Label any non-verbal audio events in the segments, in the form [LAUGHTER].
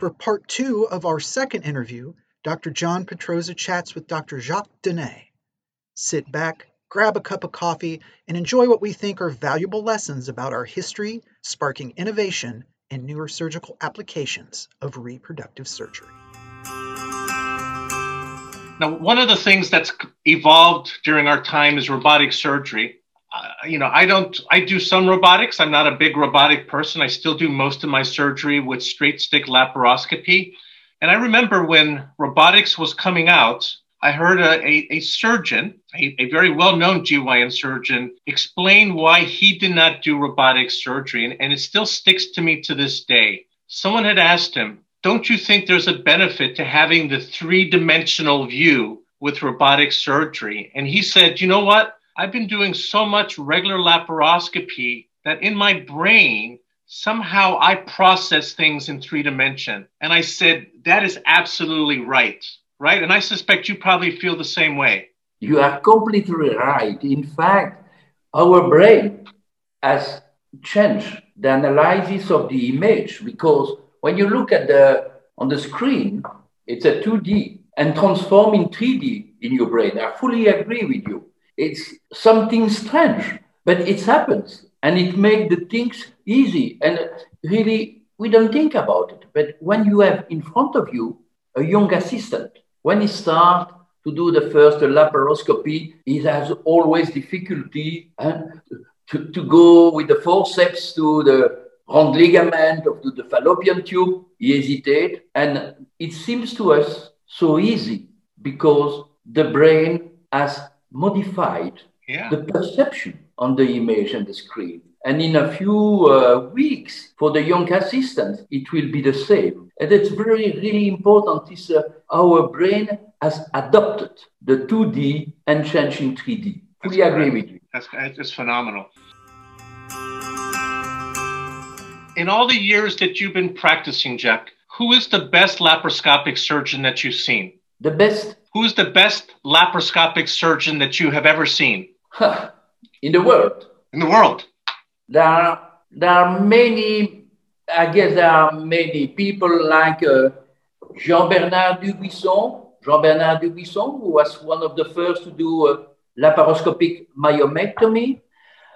For part two of our second interview, Dr. John Petrozza chats with Dr. Jacques Donnez. Sit back, grab a cup of coffee, and enjoy what we think are valuable lessons about our history, sparking innovation and newer surgical applications of reproductive surgery. Now, one of the things that's evolved during our time is robotic surgery uh, you know, I don't, I do some robotics. I'm not a big robotic person. I still do most of my surgery with straight stick laparoscopy. And I remember when robotics was coming out, I heard a, a, a surgeon, a, a very well known GYN surgeon, explain why he did not do robotic surgery. And, and it still sticks to me to this day. Someone had asked him, Don't you think there's a benefit to having the three dimensional view with robotic surgery? And he said, You know what? I've been doing so much regular laparoscopy that in my brain, somehow I process things in three dimension. And I said, that is absolutely right. Right. And I suspect you probably feel the same way. You are completely right. In fact, our brain has changed the analysis of the image because when you look at the on the screen, it's a 2D and transform in 3D in your brain. I fully agree with you. It's something strange, but it happens and it makes the things easy. And really, we don't think about it. But when you have in front of you a young assistant, when he starts to do the first laparoscopy, he has always difficulty uh, to, to go with the forceps to the round ligament or to the fallopian tube. He hesitates. And it seems to us so easy because the brain has modified yeah. the perception on the image and the screen. And in a few uh, weeks, for the young assistants, it will be the same. And it's very, really important is uh, our brain has adopted the 2D and changed in 3D. Fully That's agree with you. That's, that's phenomenal. In all the years that you've been practicing, Jack, who is the best laparoscopic surgeon that you've seen? The best Who's the best laparoscopic surgeon that you have ever seen? In the world. In the world. There are, there are many, I guess there are many people like uh, Jean Bernard Dubuisson, Jean Bernard Dubuisson, who was one of the first to do uh, laparoscopic myomectomy.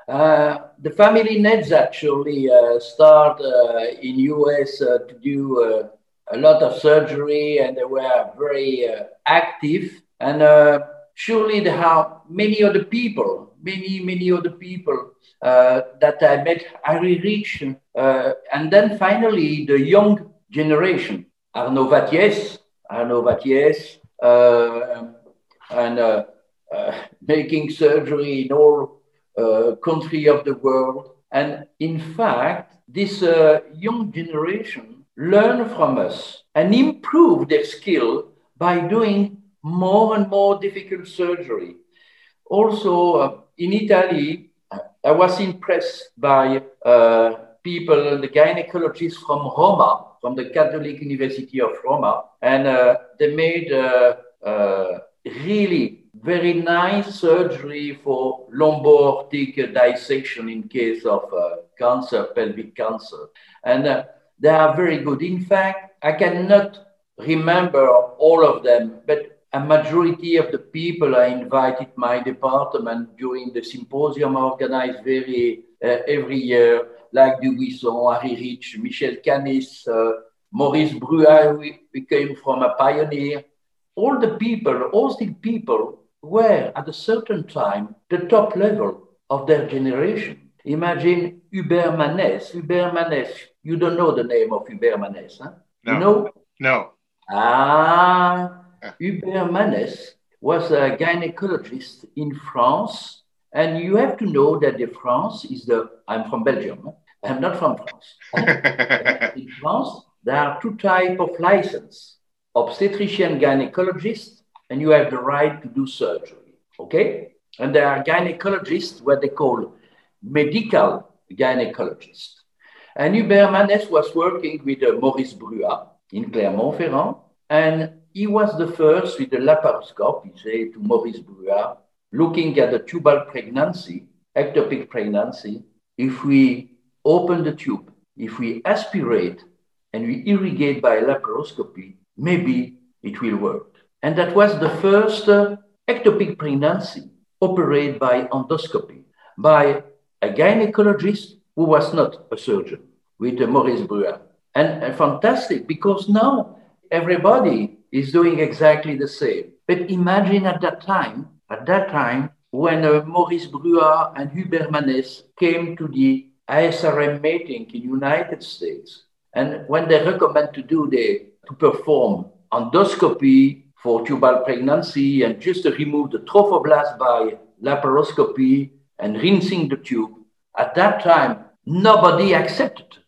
Uh, the family Nezhats actually uh, start uh, in US uh, to do uh, a lot of surgery and they were very uh, active. And uh, surely there are many other people, many, many other people uh, that I met, Harry Reich. Uh, and then finally, the young generation, Arnaud Wattiez, Arnaud Wattiez, uh, and uh, making surgery in all country of the world. And in fact, this young generation learn from us and improve their skill by doing more and more difficult surgery. Also, uh, in Italy, I was impressed by uh, people, the gynecologists from Roma, from the Catholic University of Roma, and uh, they made uh, uh, really very nice surgery for lumbar dissection in case of uh, cancer, pelvic cancer. And they are very good. In fact, I cannot remember all of them, but a majority of the people I invited my department during the symposium organized very uh, every year, like Dubuisson, Harry Reich, Michel Canis, uh, Maurice Bruhat, who became from a pioneer. All the people, all the people were at a certain time the top level of their generation. Imagine Hubert Manhes. Hubert Manhes, you don't know the name of Hubert Manhes, huh? No. You know? No. Ah, Hubert Manhes was a gynecologist in France. And you have to know that the France is the, I'm from Belgium. I'm not from France. [LAUGHS] in France, there are two types of license, obstetrician gynecologist, and you have the right to do surgery, okay? And there are gynecologists, what they call medical gynecologist. And Hubert Manhes was working with uh, Maurice Bruhat in Clermont-Ferrand, and he was the first with the laparoscope, he said to Maurice Bruhat, looking at the tubal pregnancy, ectopic pregnancy. If we open the tube if we aspirate and we irrigate by laparoscopy, maybe it will work. And that was the first uh, ectopic pregnancy operated by endoscopy by a gynecologist who was not a surgeon with Maurice Bruhat. And, and fantastic because now everybody is doing exactly the same. But imagine at that time, at that time, when uh, Maurice Bruhat and Hubert Manhes came to the ASRM meeting in United States, and when they recommend to do the to perform endoscopy for tubal pregnancy and just to remove the trophoblast by laparoscopy and rinsing the tube, at that time nobody accepted. It.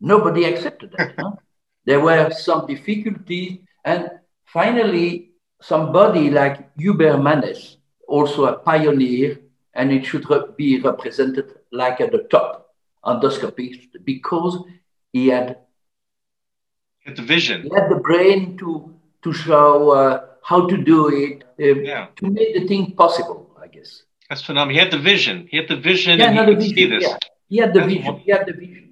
Nobody accepted that. huh? [LAUGHS] There were some difficulties, and finally, somebody like Hubert Manhes, also a pioneer, and it should re- be represented like at the top endoscopist because he had Get the vision. he had the brain to to show uh, how to do it uh, Yeah. to make the thing possible i guess That's phenomenal. He had the vision. He had the vision yeah and he could vision see this. yeah. he had the That's vision he had the vision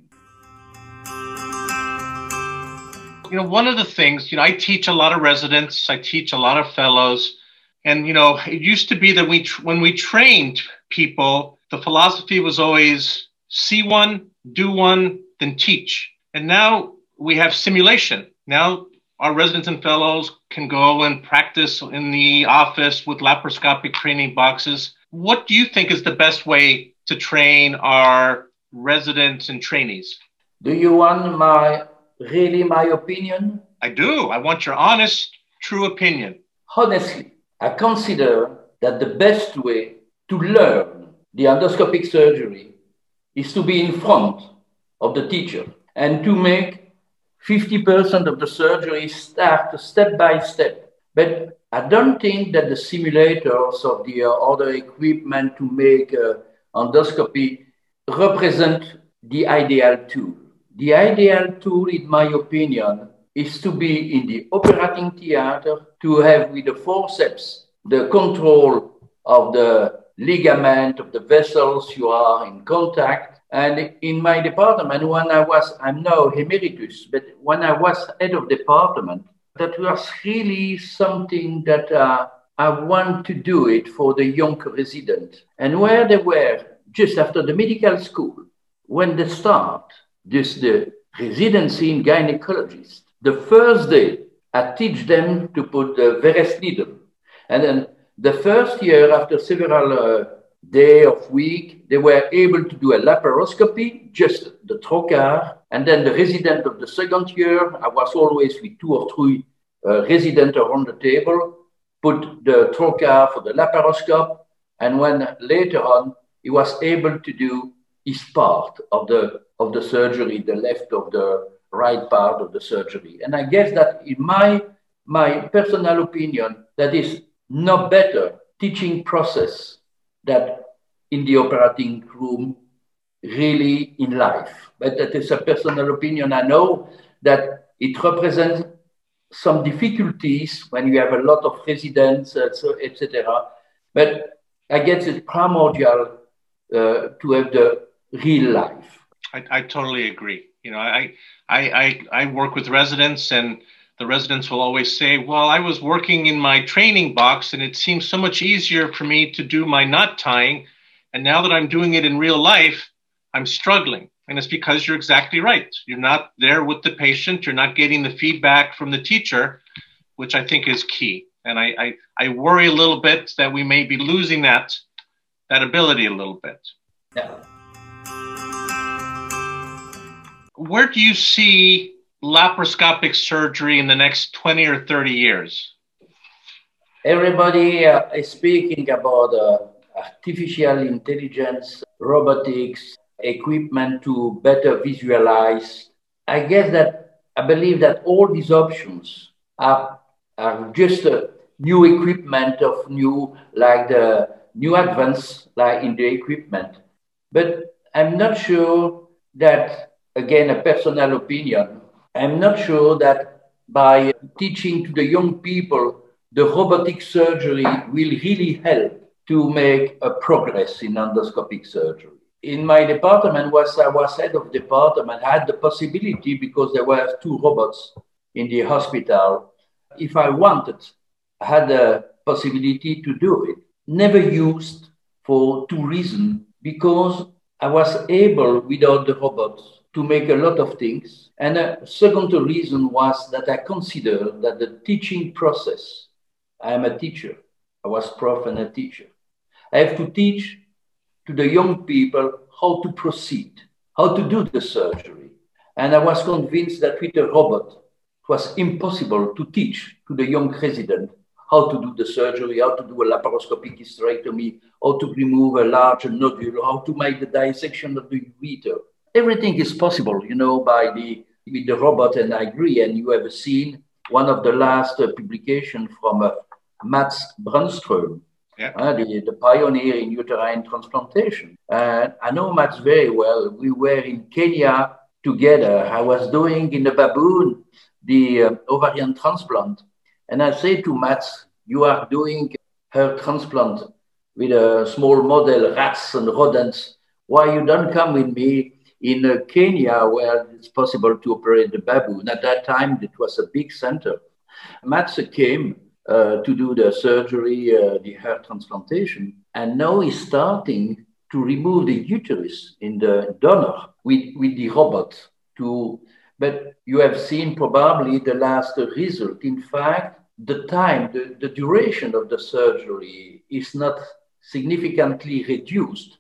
you know one of the things you know i teach a lot of residents i teach a lot of fellows and you know it used to be that we tr- when we trained people the philosophy was always see one do one then teach and now we have simulation now our residents and fellows can go and practice in the office with laparoscopic training boxes what do you think is the best way to train our residents and trainees? Do you want my really my opinion? I do. I want your honest true opinion. Honestly i consider that the best way to learn the endoscopic surgery is to be in front of the teacher and to make 50% of the surgery start step by step. But I don't think that the simulators of the uh, other equipment to make uh, endoscopy represent the ideal tool. The ideal tool, in my opinion, is to be in the operating theater, to have with the forceps the control of the ligament, of the vessels you are in contact, and in my department, when I was, I'm now emeritus, but when I was head of department, that was really something that uh, I want to do it for the young resident. And where they were just after the medical school, when they start this the residency in gynecologist, the first day I teach them to put the Veress needle. And then the first year, after several uh, day of week, they were able to do a laparoscopy, just the trocar. And then the resident of the second year, I was always with two or three uh, residents around the table, put the trocar for the laparoscope. And when later on, he was able to do his part of the, of the surgery, the left of the right part of the surgery. And I guess that in my, my personal opinion, that is no better teaching process that in the operating room really in life. But that is a personal opinion. I know that it represents some difficulties when you have a lot of residents, etc. But I guess it's primordial uh, to have the real life. I, I totally agree. You know, I, I, I, I work with residents and the residents will always say, well, I was working in my training box and it seems so much easier for me to do my knot tying. And now that I'm doing it in real life, I'm struggling. And it's because you're exactly right. You're not there with the patient. You're not getting the feedback from the teacher, which I think is key. And I, I, I worry a little bit that we may be losing that, that ability a little bit. Yeah. Where do you see laparoscopic surgery in the next 20 or 30 years? Everybody uh, is speaking about uh, artificial intelligence, robotics, equipment to better visualize. I guess that I believe that all these options are, are just new equipment of new, like the new advance like in the equipment. But I'm not sure that, again, a personal opinion, I'm not sure that by teaching to the young people the robotic surgery will really help to make a progress in endoscopic surgery. in my department was I was head of department, I had the possibility because there were two robots in the hospital. If I wanted, I had the possibility to do it. Never used for two reasons. Because I was able, without the robots, to make a lot of things. And a second reason was that I consider that the teaching process, I am a teacher, I was prof and a teacher. I have to teach to the young people how to proceed, how to do the surgery. And I was convinced that with a robot, it was impossible to teach to the young resident how to do the surgery, how to do a laparoscopic hysterectomy, how to remove a large nodule, how to make the dissection of the ureter. Everything is possible, you know, by the with the robot, and I agree. And you have seen one of the last uh, publication from uh, Mats Brännström, yeah. Uh, the, the pioneer in uterine transplantation. And I know Mats very well. We were in Kenya together. I was doing in the baboon the uh, ovarian transplant. And I say to Mats, you are doing her transplant with a small model, rats and rodents. Why you don't come with me in uh, Kenya where it's possible to operate the baboon? At that time, it was a big center. Mats came uh, to do the surgery, uh, the hair transplantation. And now he's starting to remove the uterus in the donor with, with the robot to but you have seen probably the last result. In fact, the time, the, the duration of the surgery is not significantly reduced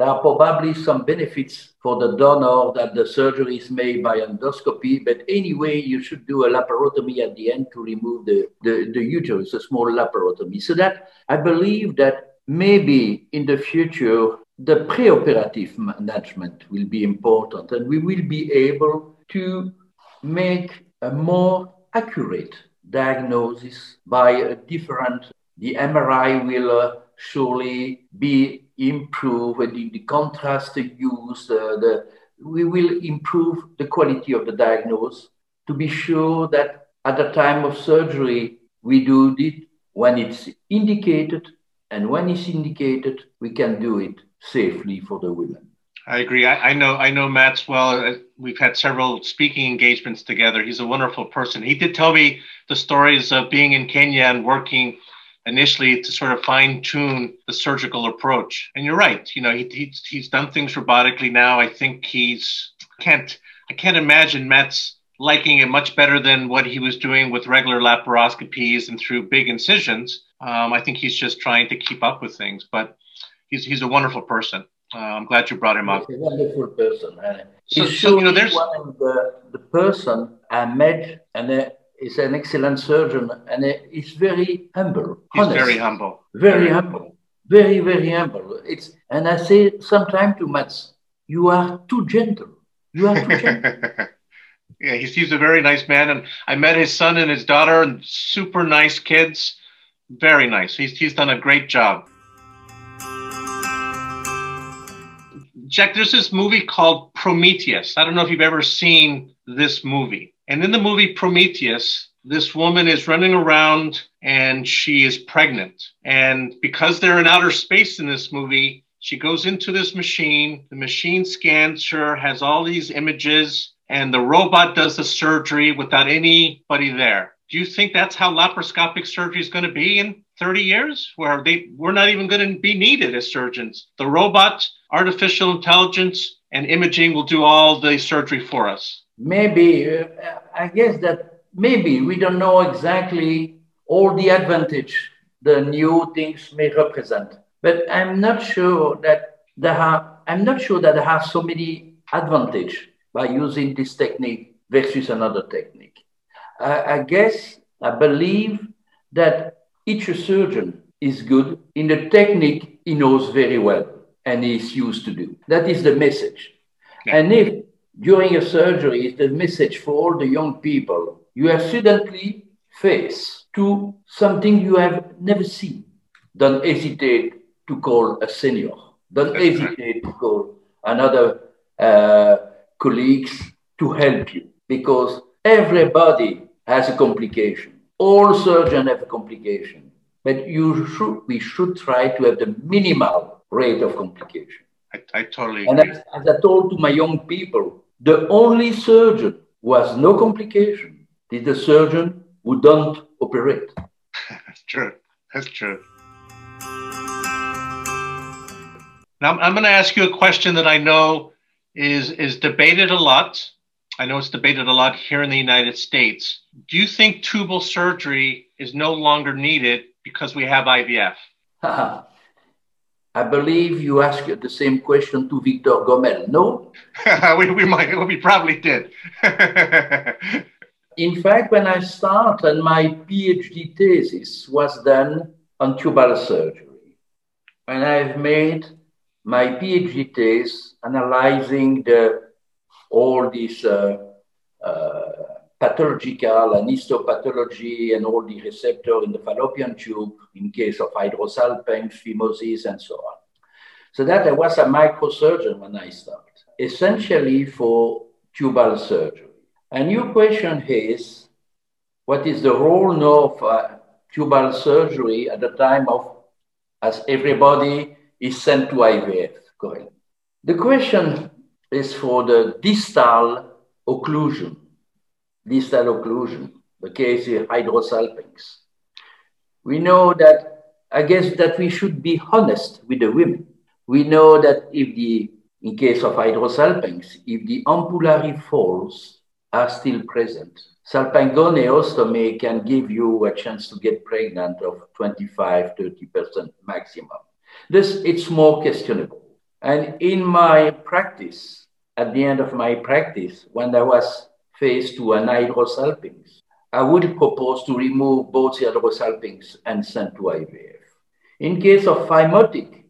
there are probably some benefits for the donor that the surgery is made by endoscopy, but anyway, you should do a laparotomy at the end to remove the, the, the uterus, a small laparotomy. So that I believe that maybe in the future, the preoperative management will be important and we will be able to make a more accurate diagnosis by a different, the MRI will uh, surely be improved the, the contrast use, uh, the, we will improve the quality of the diagnosis to be sure that at the time of surgery, we do it when it's indicated, and when it's indicated, we can do it safely for the women. I agree. I, I, know. I know Mats well. Uh, we've had several speaking engagements together. He's a wonderful person. He did tell me the stories of being in Kenya and working initially to sort of fine tune the surgical approach. And you're right. You know, he, he's, he's done things robotically now. I think he's can't I can't imagine Mats liking it much better than what he was doing with regular laparoscopies and through big incisions. Um, I think he's just trying to keep up with things, but he's he's a wonderful person. Uh, I'm glad you brought him up. He's a wonderful person. So, so, you know, there's one the, the person I met, and uh, is an excellent surgeon and he's very humble. He's honest, very humble. Very humble. Very, very humble. It's and I say sometimes to Mats, you are too gentle. You are too gentle. [LAUGHS] yeah, he's, he's a very nice man. And I met his son and his daughter and super nice kids. Very nice. He's, he's done a great job. Jack, there's this movie called Prometheus. I don't know if you've ever seen this movie. And in the movie Prometheus, this woman is running around and she is pregnant. And because they're in outer space in this movie, she goes into this machine. The machine scans her, has all these images, and the robot does the surgery without anybody there. Do you think that's how laparoscopic surgery is going to be in 30 years, where they we're not even going to be needed as surgeons? The robot, artificial intelligence, and imaging will do all the surgery for us maybe, uh, I guess that maybe we don't know exactly all the advantage the new things may represent. But I'm not sure that there are, I'm not sure that there are so many advantage by using this technique versus another technique. I, I guess, I believe that each surgeon is good in the technique he knows very well and is used to do. That is the message. And if during a surgery is the message for all the young people. You suddenly face to something you have never seen. Don't hesitate to call a senior. Don't hesitate to call another uh, colleagues to help you because everybody has a complication. All surgeons have a complication, but you should, we should try to have the minimal rate of complication. I, I totally and as, as, I told to my young people, the only surgeon who has no complication is the surgeon who don't operate. That's [LAUGHS] true. That's true. Now I'm going to ask you a question that I know is is debated a lot. I know it's debated a lot here in the United States. Do you think tubal surgery is no longer needed because we have IVF? [LAUGHS] I believe you asked the same question to Victor Gomel, no? [LAUGHS] we, we might, we probably did. [LAUGHS] In fact, when I started, my PhD thesis was done on tubal surgery. And I've made my PhD thesis analyzing the, all these uh, uh, pathological and histopathology and all the receptor in the fallopian tube in case of hydrosalpinx, phimosis, and so on. So that I was a microsurgeon when I started, essentially for tubal surgery. A new question is, what is the role now of uh, tubal surgery at the time of, as everybody is sent to IVF, correct? The question is for the distal occlusion distal occlusion, the case of hydrosalpinx. We know that, I guess that we should be honest with the women. We know that if the, in case of hydrosalpinx, if the ampullary folds are still present, salpingoneostomy can give you a chance to get pregnant of 25, 30% maximum. This, it's more questionable. And in my practice, at the end of my practice, when I was phase to an hydrosalpinx. I would propose to remove both the hydrosalpinx and send to IVF. In case of phimotic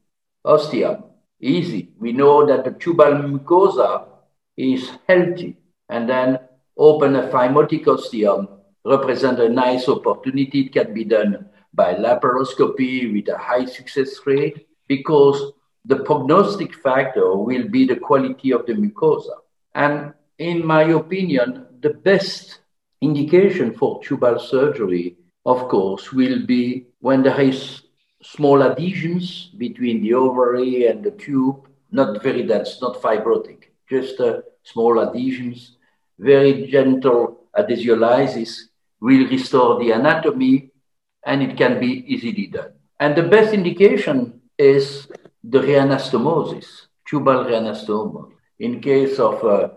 ostium, easy. We know that the tubal mucosa is healthy, and then open a phimotic ostium represent a nice opportunity. It can be done by laparoscopy with a high success rate because the prognostic factor will be the quality of the mucosa. And in my opinion, the best indication for tubal surgery, of course, will be when there is small adhesions between the ovary and the tube, not very dense, not fibrotic, just uh, small adhesions, very gentle adhesiolysis will restore the anatomy and it can be easily done. And the best indication is the reanastomosis, tubal reanastomosis. In case of uh,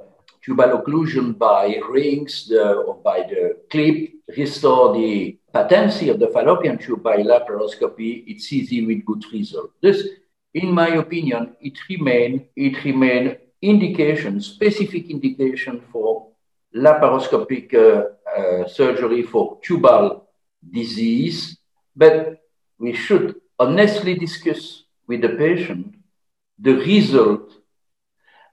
tubal occlusion by rings the, or by the clip, restore the patency of the fallopian tube by laparoscopy, it's easy with good result. This, in my opinion, it remain, it remain indication, specific indication for laparoscopic uh, uh, surgery for tubal disease, but we should honestly discuss with the patient the result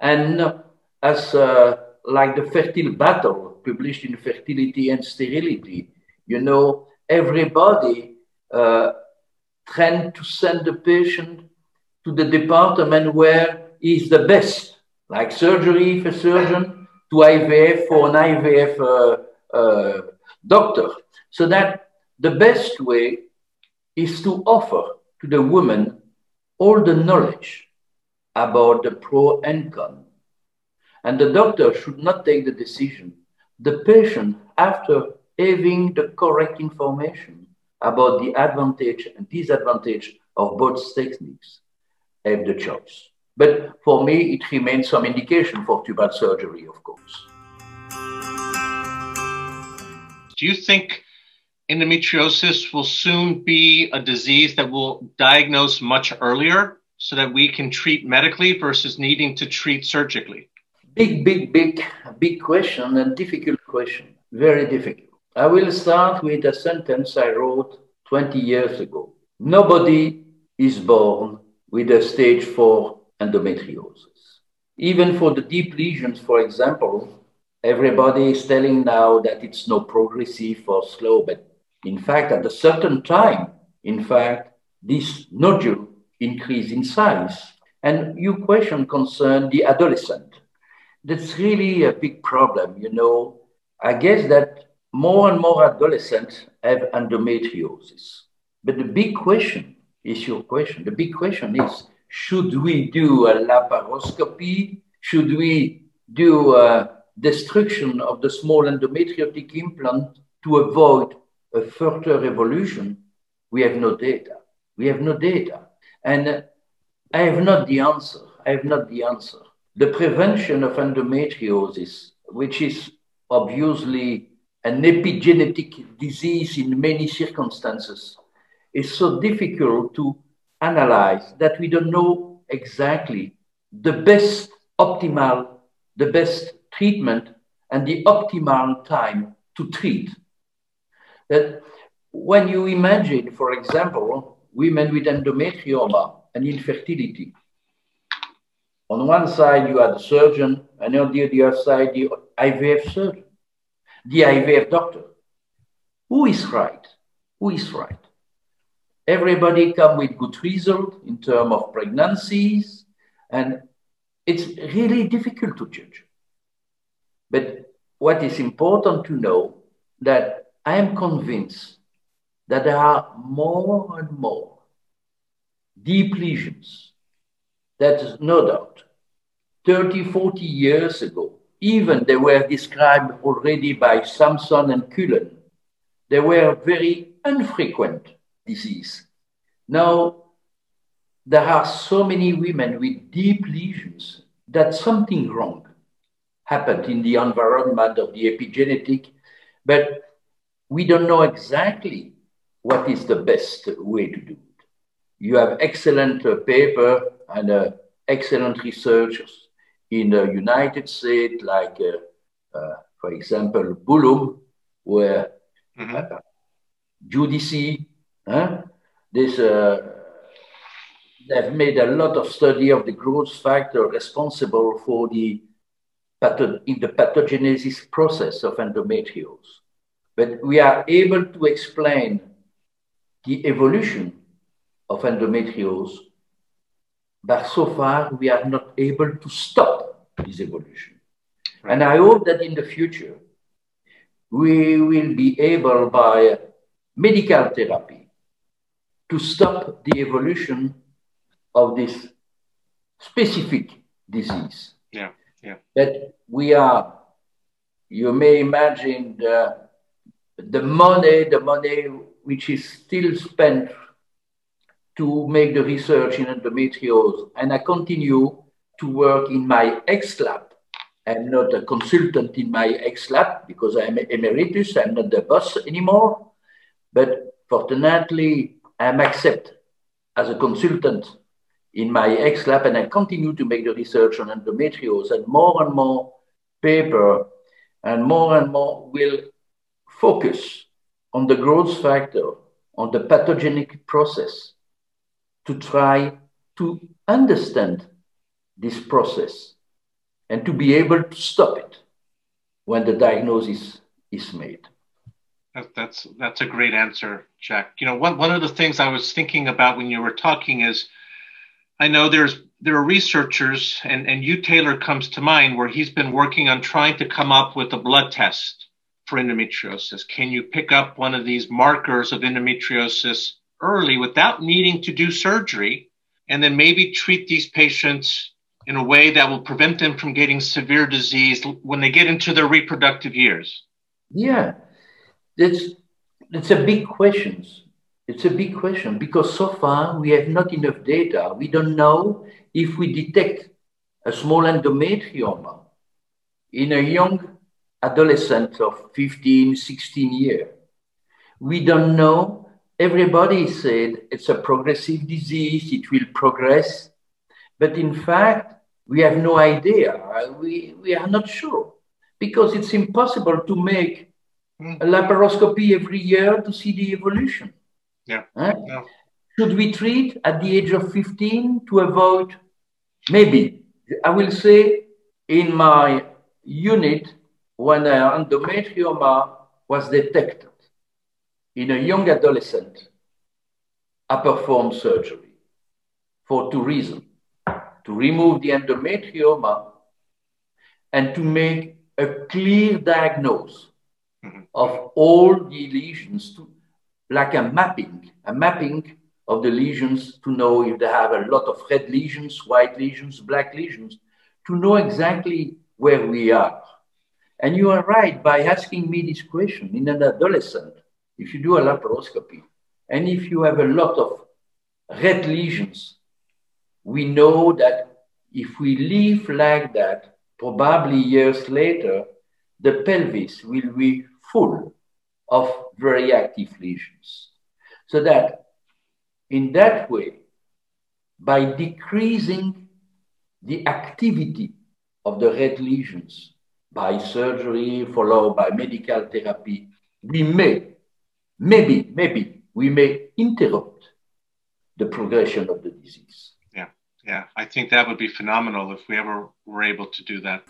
and as uh, like the fertile battle published in Fertility and Sterility. You know, everybody uh, tend to send the patient to the department where is the best, like surgery for surgeon to IVF for an IVF uh, uh, doctor. So that the best way is to offer to the woman all the knowledge about the pro and con and the doctor should not take the decision. The patient, after having the correct information about the advantage and disadvantage of both techniques, have the choice. But for me, it remains some indication for tubal surgery, of course. Do you think endometriosis will soon be a disease that will diagnose much earlier so that we can treat medically versus needing to treat surgically? Big, big, big, big question and difficult question. Very difficult. I will start with a sentence I wrote 20 years ago. Nobody is born with a stage 4 endometriosis. Even for the deep lesions, for example, everybody is telling now that it's no progressive or slow, but in fact, at a certain time, in fact, this nodule increase in size. And your question concerned the adolescent that's really a big problem. You know, I guess that more and more adolescents have endometriosis. But the big question is your question. The big question is should we do a laparoscopy? Should we do a destruction of the small endometriotic implant to avoid a further evolution? We have no data. We have no data. And I have not the answer. I have not the answer. The prevention of endometriosis, which is obviously an epigenetic disease in many circumstances, is so difficult to analyze that we don't know exactly the best optimal, the best treatment and the optimal time to treat. That when you imagine, for example, women with endometrioma and infertility, on one side you are the surgeon, and on the other side the IVF surgeon, the IVF doctor. Who is right? Who is right? Everybody come with good result in terms of pregnancies, and it's really difficult to judge. But what is important to know that I am convinced that there are more and more deep lesions. That is no doubt. 30, 40 years ago, even they were described already by Sampson and Cullen. They were very infrequent disease. Now, there are so many women with deep lesions that something wrong happened in the environment of the epigenetic, but we don't know exactly what is the best way to do it. You have excellent uh, paper and uh, excellent researchers in the United States, like, uh, uh for example, Bulun, where mm-hmm. Uh, Giudice, huh? this, uh, they've made a lot of study of the growth factor responsible for the in the pathogenesis process of endometriosis. But we are able to explain the evolution of endometriosis, but so far we are not able to stop this evolution. Right. And I hope that in the future, we will be able by medical therapy to stop the evolution of this specific disease. Yeah, yeah. That we are, you may imagine the, the money, the money which is still spent to make the research in endometriosis. And I continue to work in my ex lab. I'm not a consultant in my ex lab because I'm emeritus, I'm not the boss anymore. But fortunately, I'm accepted as a consultant in my ex lab and I continue to make the research on endometriosis and more and more paper and more and more will focus on the growth factor, on the pathogenic process, to try to understand this process and to be able to stop it when the diagnosis is made. That's that's a great answer, Jack. You know, one one of the things I was thinking about when you were talking is, I know there's there are researchers, and and Hugh Taylor comes to mind, where he's been working on trying to come up with a blood test for endometriosis? Can you pick up one of these markers of endometriosis early without needing to do surgery and then maybe treat these patients in a way that will prevent them from getting severe disease when they get into their reproductive years? Yeah, it's, that's a big question. It's a big question because so far we have not enough data. We don't know if we detect a small endometrioma in a young adolescent of 15, 16 years. We don't know. Everybody said it's a progressive disease, it will progress. But in fact, we have no idea. We, we are not sure because it's impossible to make hmm. a laparoscopy every year to see the evolution. Yeah. Huh? yeah. Should we treat at the age of 15 to avoid? Maybe. I will say in my unit, when an endometrioma was detected in a young adolescent, I performed surgery for two reasons to remove the endometrioma and to make a clear diagnosis mm-hmm. of all the lesions, to, like a mapping, a mapping of the lesions to know if they have a lot of red lesions, white lesions, black lesions, to know exactly where we are. And you are right by asking me this question in an adolescent, if you do a laparoscopy, and if you have a lot of red lesions, we know that if we leave like that, probably years later, the pelvis will be full of very active lesions. So that in that way, by decreasing the activity of the red lesions by surgery followed by medical therapy, we may, maybe, maybe, we may interrupt the progression of the disease. Yeah, yeah. I think that would be phenomenal if we ever were able to do that.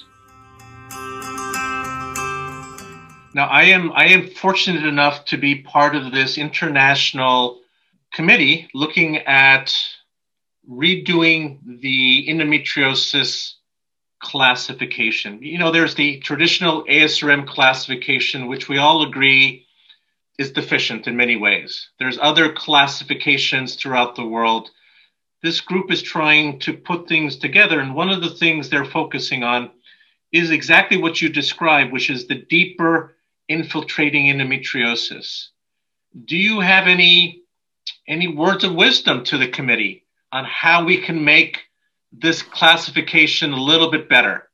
Now, I am I am fortunate enough to be part of this international committee looking at redoing the endometriosis classification. You know, there's the traditional ASRM classification, which we all agree is deficient in many ways. There's other classifications throughout the world. This group is trying to put things together, and one of the things they're focusing on is exactly what you described, which is the deeper infiltrating endometriosis. Do you have any any words of wisdom to the committee on how we can make this classification a little bit better?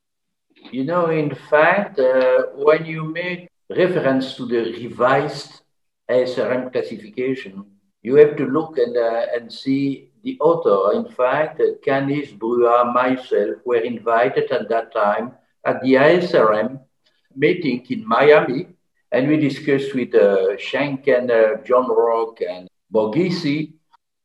You know, in fact, uh, when you make reference to the revised ASRM classification, you have to look and, uh, and see the author. In fact, Canis, Bruhat, myself were invited at that time at the ASRM meeting in Miami, and we discussed with uh, and uh, John Rock and Borghese.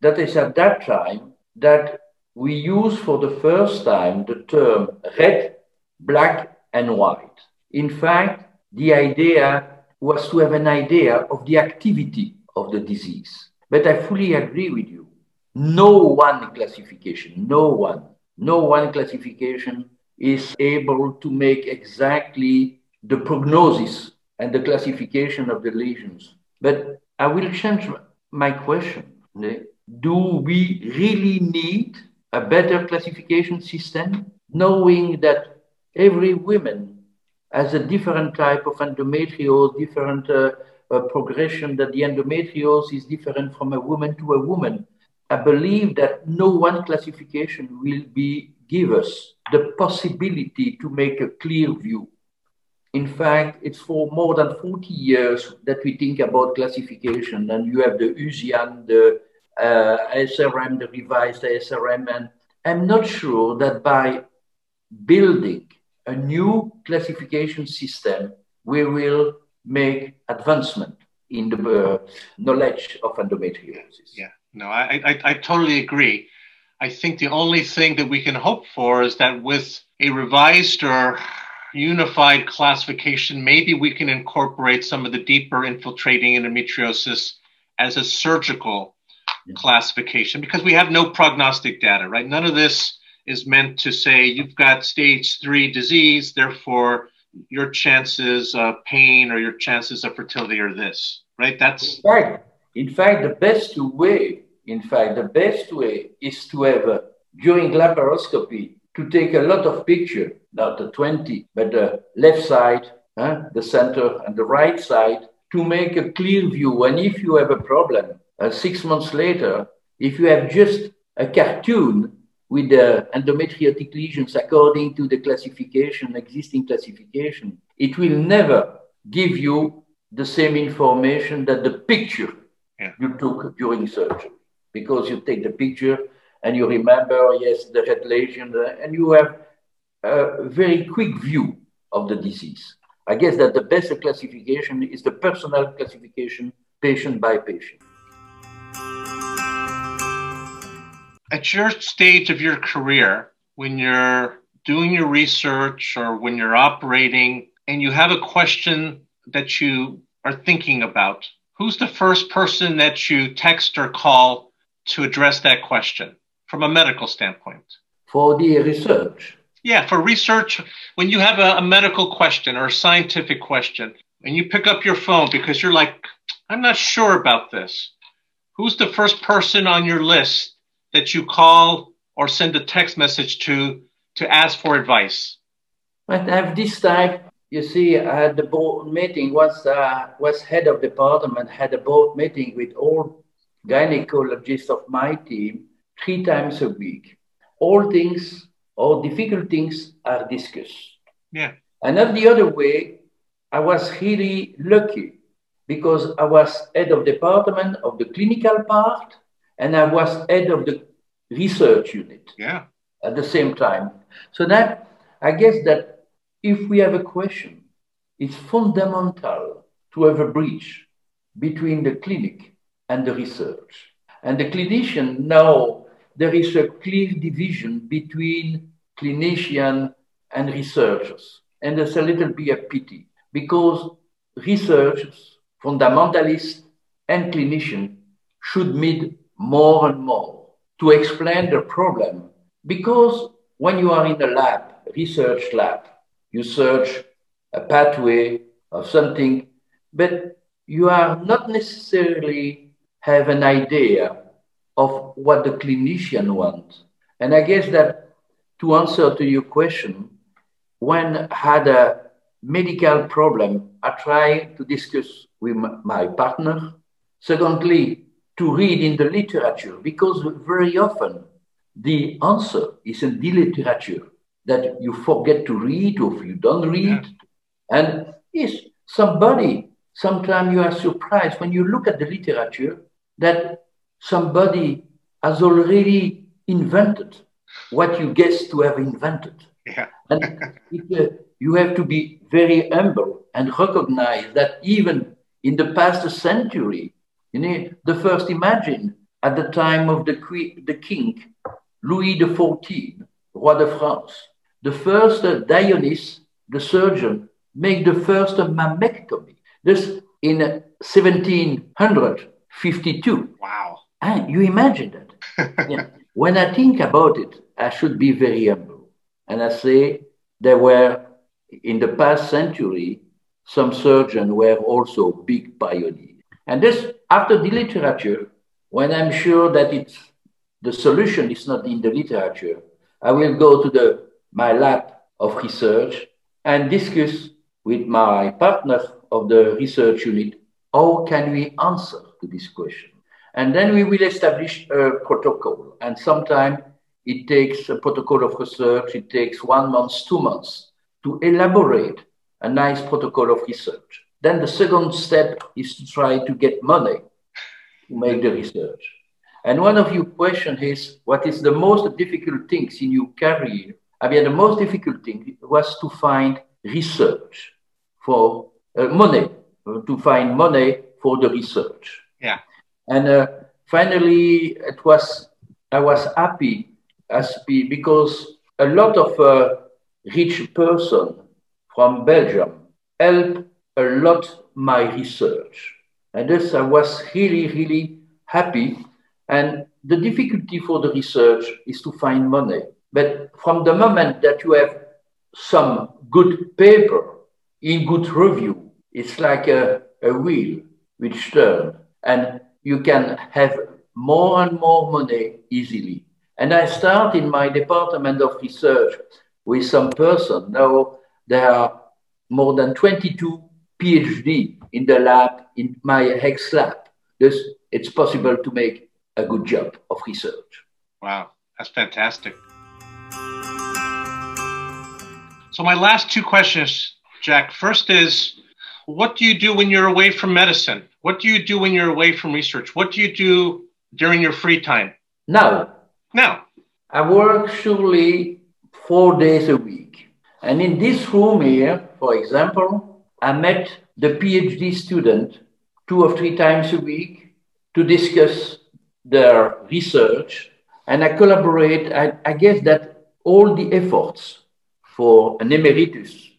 That is at that time that we use for the first time the term red, black, and white. In fact, the idea was to have an idea of the activity of the disease. But I fully agree with you. No one classification, no one, no one classification is able to make exactly the prognosis and the classification of the lesions. But I will change my question. Do we really need a better classification system, knowing that every woman has a different type of endometriosis, different uh, uh, progression, that the endometriosis is different from a woman to a woman. I believe that no one classification will be give us the possibility to make a clear view. In fact, it's for more than 40 years that we think about classification, and you have the Enzian, the uh, the revised ASRM, and I'm not sure that by building a new classification system, we will make advancement in the uh, knowledge of endometriosis. Yeah, no, I, I, I totally agree. I think the only thing that we can hope for is that with a revised or unified classification, maybe we can incorporate some of the deeper infiltrating endometriosis as a surgical classification because we have no prognostic data, right? None of this is meant to say you've got stage three disease, therefore your chances of pain or your chances of fertility are this, right? That's in fact, in fact, the best way, in fact, the best way is to have uh, during laparoscopy to take a lot of picture, not the 20, but the left side, huh, the center, and the right side to make a clear view. And if you have a problem, uh, six months later, if you have just a cartoon with the endometriotic lesions according to the classification, existing classification, it will never give you the same information that the picture yeah. you took during surgery. Because you take the picture and you remember, yes, the red lesion, uh, and you have a very quick view of the disease. I guess that the best classification is the personal classification, patient by patient. At your stage of your career, when you're doing your research or when you're operating and you have a question that you are thinking about, who's the first person that you text or call to address that question from a medical standpoint? For the research. Yeah, for research, when you have a, a medical question or a scientific question and you pick up your phone because you're like, I'm not sure about this who's the first person on your list that you call or send a text message to to ask for advice? But at this time, you see, I had the board meeting, was, uh, was head of department, had a board meeting with all gynecologists of my team three times a week. All things, all difficult things are discussed. Yeah. And then the other way, I was really lucky because I was head of department of the clinical part and I was head of the research unit. Yeah. At the same time. So that I guess that if we have a question, it's fundamental to have a bridge between the clinic and the research. And the clinician now there is a clear division between clinician and researchers. And there's a little bit of pity because researchers, fundamentalists, and clinicians should meet more and more to explain the problem. Because when you are in a lab, research lab, you search a pathway of something, but you are not necessarily have an idea of what the clinician wants. And I guess that to answer to your question, when I had a medical problem, I try to discuss with my partner. Secondly, to read in the literature, because very often the answer is in the literature that you forget to read or if you don't read. Yeah. And yes, somebody, sometimes you are surprised when you look at the literature that somebody has already invented what you guess to have invented. Yeah. [LAUGHS] and it, uh, you have to be very humble and recognize that even in the past century, you know, the first imagine at the time of the, the king, Louis XIV, Roi de France, the first uh, Dionis, the surgeon, made the first mammectomy. This in 1752. Wow. And you imagine that. [LAUGHS] yeah. When I think about it, I should be very humble. And I say there were, in the past century, some surgeons were also big pioneers. And this, after the literature, when I'm sure that it's, the solution is not in the literature, I will go to the, my lab of research and discuss with my partner of the research unit how can we answer to this question. And then we will establish a protocol. And sometimes it takes a protocol of research, it takes one month, two months to elaborate a nice protocol of research. Then the second step is to try to get money to make the research. And one of your questions is what is the most difficult things in your career? I mean, the most difficult thing was to find research for uh, money, uh, to find money for the research. Yeah. And uh, finally, it was I was happy as because a lot of uh, rich person from Belgium helped a lot my research. And thus I was really, really happy. And the difficulty for the research is to find money. But from the moment that you have some good paper in good review, it's like a, a wheel which turns. And you can have more and more money easily. And I start in my department of research with some person. Now there are more than 22 PhD in the lab, in my HEX lab. Thus, it's possible to make a good job of research. Wow, that's fantastic. So my last two questions, Jack. First is, what do you do when you're away from medicine? What do you do when you're away from research? What do you do during your free time? Now. Now. I work surely four days a week. And in this room here, for example, I met the PhD student two or three times a week to discuss their research. And I collaborate. I, I guess that all the efforts for an emeritus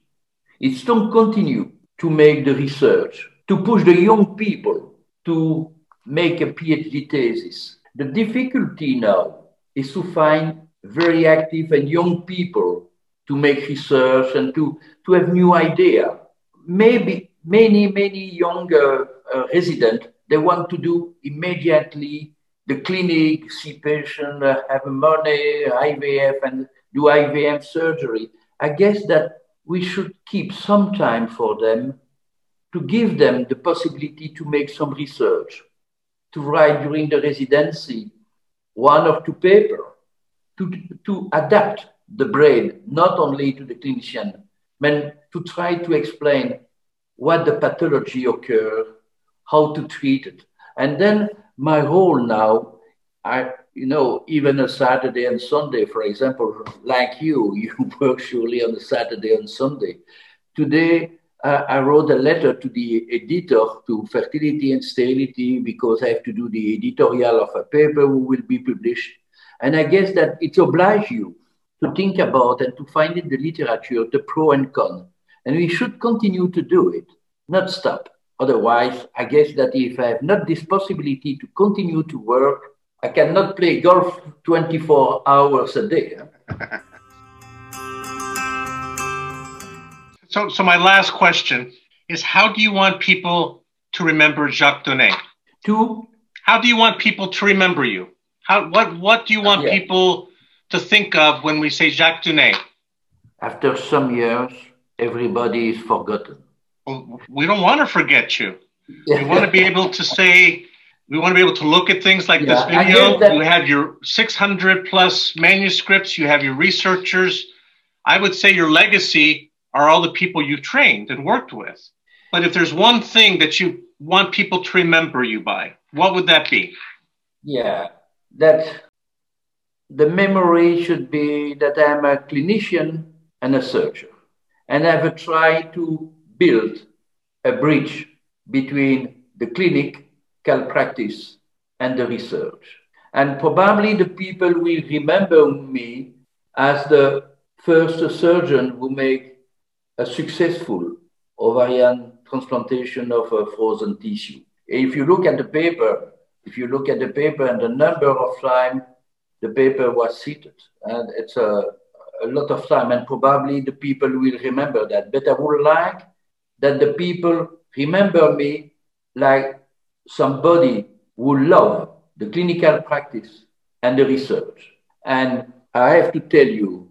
is to continue to make the research to push the young people to make a PhD thesis. The difficulty now is to find very active and young people to make research and to, to have new idea. Maybe many, many younger uh, residents, They want to do immediately the clinic, see patient, uh, have money, IVF, and do IVF surgery. I guess that we should keep some time for them to give them the possibility to make some research, to write during the residency one or two papers, to, to adapt the brain, not only to the clinician, to try to explain what the pathology occur, how to treat it. And then my role now, I, you know, even a Saturday and Sunday, for example, like you, [LAUGHS] you work surely on a Saturday and Sunday. Today, uh, I wrote a letter to the editor to Fertility and Sterility because I have to do the editorial of a paper who will be published. And I guess that it obliges you to think about and to find in the literature the pro and con. And we should continue to do it, not stop. Otherwise, I guess that if I have not this possibility to continue to work, I cannot play golf 24 hours a day. [LAUGHS] so, so my last question is: How do you want people to remember Jacques Donnez? To how do you want people to remember you? How what what do you want yeah. people to think of when we say Jacques Donnez? After some years, everybody is forgotten. We don't want to forget you. we want to be able to say we want to be able to look at things like yeah, this video. That- you have your 600 plus manuscripts, you have your researchers. I would say your legacy are all the people you trained and worked with. But if there's one thing that you want people to remember you by, what would that be? Yeah, that the memory should be that I'm a clinician and a surgeon. And I've tried to build a bridge between the clinic cal practice and the research. And probably the people will remember me as the first surgeon who made a successful ovarian transplantation of a frozen tissue. If you look at the paper, if you look at the paper and the number of time the paper was seated, and it's a, a lot of time, and probably the people will remember that. But I would like that the people remember me like somebody who love the clinical practice and the research. And I have to tell you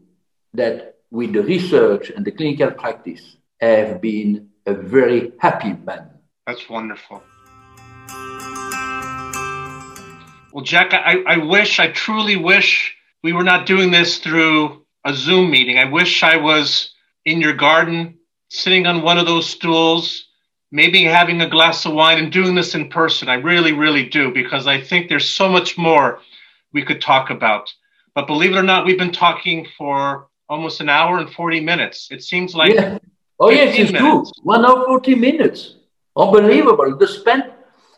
that with the research and the clinical practice, I have been a very happy man. That's wonderful. Well, Jack, I, I wish, I truly wish we were not doing this through a Zoom meeting. I wish I was in your garden, sitting on one of those stools, maybe having a glass of wine and doing this in person. I really, really do, because I think there's so much more we could talk about. But believe it or not, we've been talking for almost an hour and 40 minutes. It seems like. Yeah. Oh, yes, it's minutes. true. One hour, 40 minutes. Unbelievable. The spent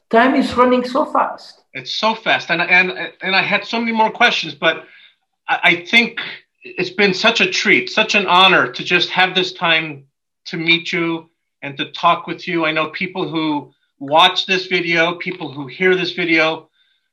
time is running so fast. It's so fast. And, and, and I had so many more questions, but I, I think it's been such a treat, such an honor to just have this time to meet you and to talk with you. I know people who watch this video, people who hear this video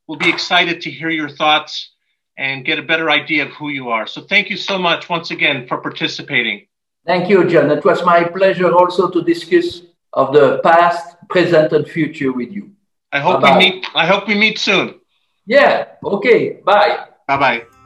will be excited to hear your thoughts and get a better idea of who you are. So thank you so much once again for participating. Thank you, John. It was my pleasure also to discuss of the past, present, and future with you. I hope Bye-bye. we meet. I hope we meet soon. Yeah. Okay. Bye. Bye bye.